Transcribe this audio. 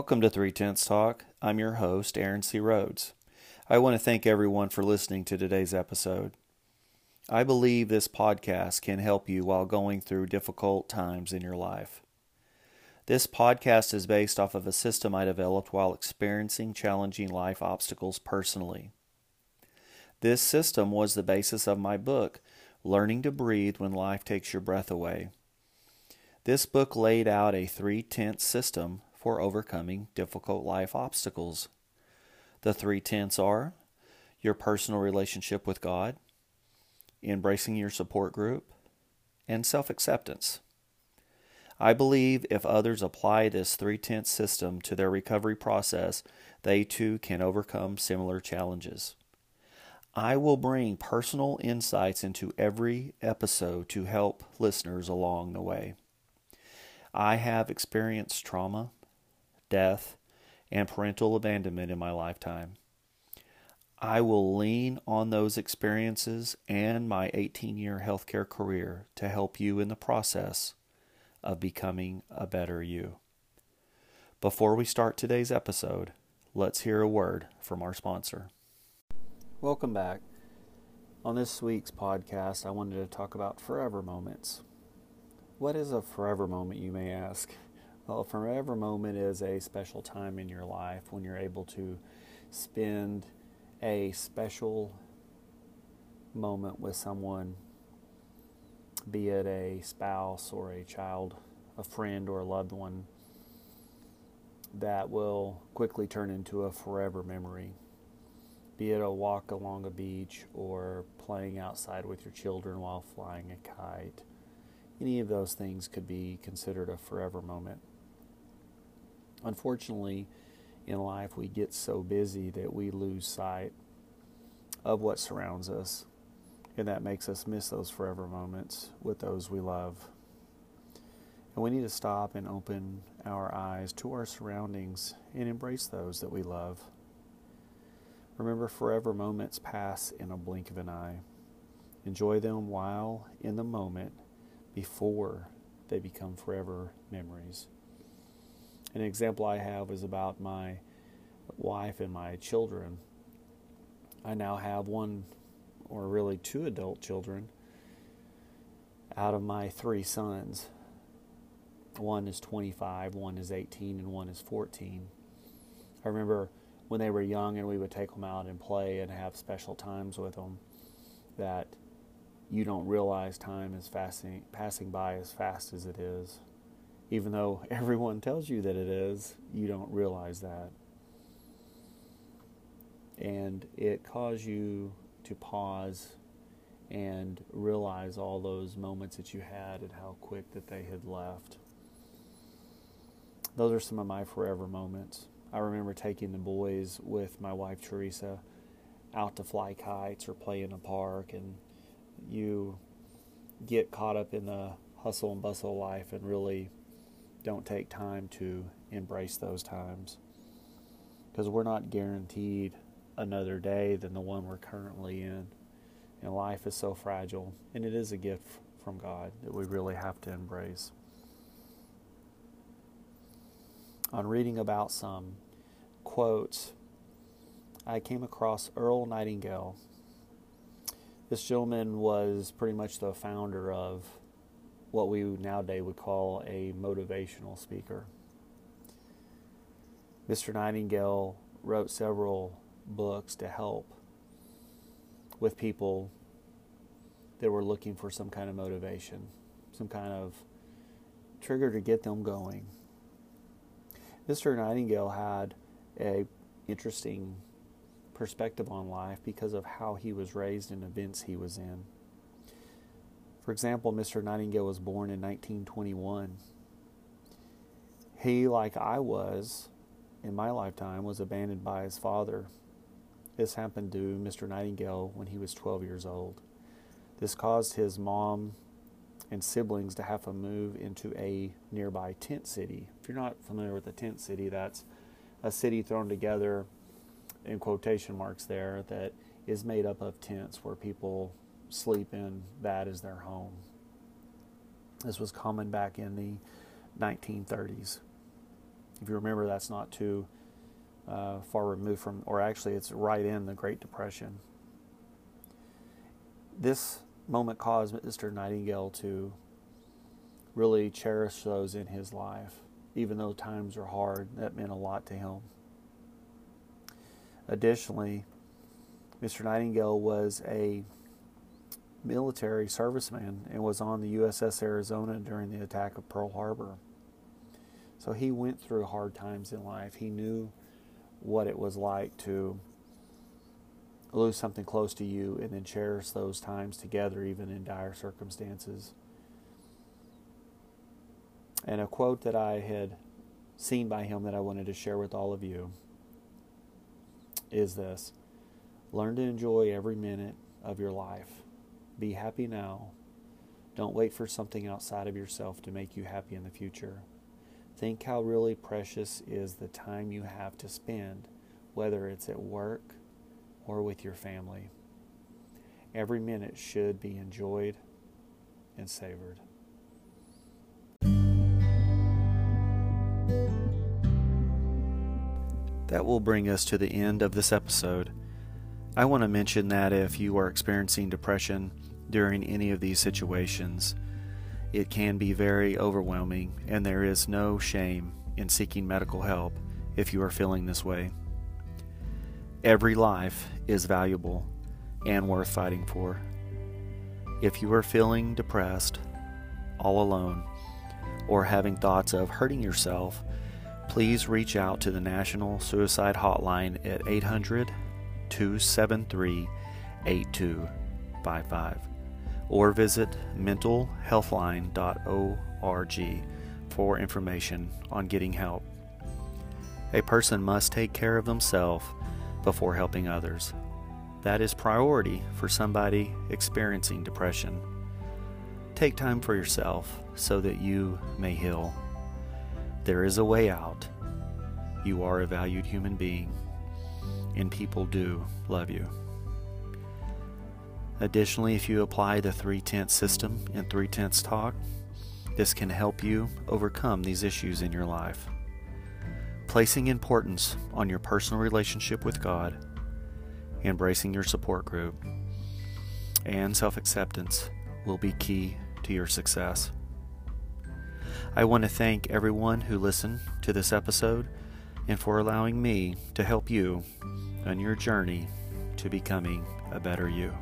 Welcome to Three Tents Talk. I'm your host, Aaron C. Rhodes. I want to thank everyone for listening to today's episode. I believe this podcast can help you while going through difficult times in your life. This podcast is based off of a system I developed while experiencing challenging life obstacles personally. This system was the basis of my book, Learning to Breathe When Life Takes Your Breath Away. This book laid out a three tents system for overcoming difficult life obstacles. The three tents are your personal relationship with God, embracing your support group, and self acceptance. I believe if others apply this three tents system to their recovery process, they too can overcome similar challenges. I will bring personal insights into every episode to help listeners along the way. I have experienced trauma, death, and parental abandonment in my lifetime. I will lean on those experiences and my 18 year healthcare career to help you in the process of becoming a better you. Before we start today's episode, let's hear a word from our sponsor. Welcome back. On this week's podcast, I wanted to talk about forever moments. What is a forever moment, you may ask? A forever moment is a special time in your life when you're able to spend a special moment with someone, be it a spouse or a child, a friend or a loved one, that will quickly turn into a forever memory. Be it a walk along a beach or playing outside with your children while flying a kite. Any of those things could be considered a forever moment. Unfortunately, in life, we get so busy that we lose sight of what surrounds us, and that makes us miss those forever moments with those we love. And we need to stop and open our eyes to our surroundings and embrace those that we love. Remember, forever moments pass in a blink of an eye. Enjoy them while in the moment before they become forever memories. An example I have is about my wife and my children. I now have one, or really two adult children, out of my three sons. One is 25, one is 18, and one is 14. I remember when they were young and we would take them out and play and have special times with them that you don't realize time is passing, passing by as fast as it is even though everyone tells you that it is, you don't realize that. And it caused you to pause and realize all those moments that you had and how quick that they had left. Those are some of my forever moments. I remember taking the boys with my wife Teresa out to fly kites or play in a park, and you get caught up in the hustle and bustle of life and really don't take time to embrace those times because we're not guaranteed another day than the one we're currently in. And life is so fragile, and it is a gift from God that we really have to embrace. On reading about some quotes, I came across Earl Nightingale. This gentleman was pretty much the founder of what we nowadays would call a motivational speaker. Mr. Nightingale wrote several books to help with people that were looking for some kind of motivation, some kind of trigger to get them going. Mr. Nightingale had a interesting perspective on life because of how he was raised and events he was in. For example, Mr. Nightingale was born in 1921. He, like I was in my lifetime, was abandoned by his father. This happened to Mr. Nightingale when he was 12 years old. This caused his mom and siblings to have to move into a nearby tent city. If you're not familiar with a tent city, that's a city thrown together in quotation marks there that is made up of tents where people sleep in that as their home. This was common back in the 1930s. If you remember, that's not too uh, far removed from, or actually, it's right in the Great Depression. This moment caused Mr. Nightingale to really cherish those in his life. Even though times are hard, that meant a lot to him. Additionally, Mr. Nightingale was a military serviceman and was on the USS Arizona during the attack of Pearl Harbor. So he went through hard times in life. He knew what it was like to lose something close to you and then cherish those times together, even in dire circumstances. And a quote that I had seen by him that I wanted to share with all of you is this Learn to enjoy every minute of your life. Be happy now. Don't wait for something outside of yourself to make you happy in the future. Think how really precious is the time you have to spend, whether it's at work or with your family. Every minute should be enjoyed and savored. That will bring us to the end of this episode. I want to mention that if you are experiencing depression during any of these situations, it can be very overwhelming, and there is no shame in seeking medical help if you are feeling this way. Every life is valuable and worth fighting for. If you are feeling depressed, all alone, or having thoughts of hurting yourself, please reach out to the National Suicide Hotline at 800 273 8255 or visit mentalhealthline.org for information on getting help. A person must take care of themselves before helping others. That is priority for somebody experiencing depression. Take time for yourself so that you may heal. There is a way out. You are a valued human being, and people do love you. Additionally, if you apply the three tents system and three tents talk, this can help you overcome these issues in your life. Placing importance on your personal relationship with God, embracing your support group, and self acceptance will be key to your success. I want to thank everyone who listened to this episode and for allowing me to help you on your journey to becoming a better you.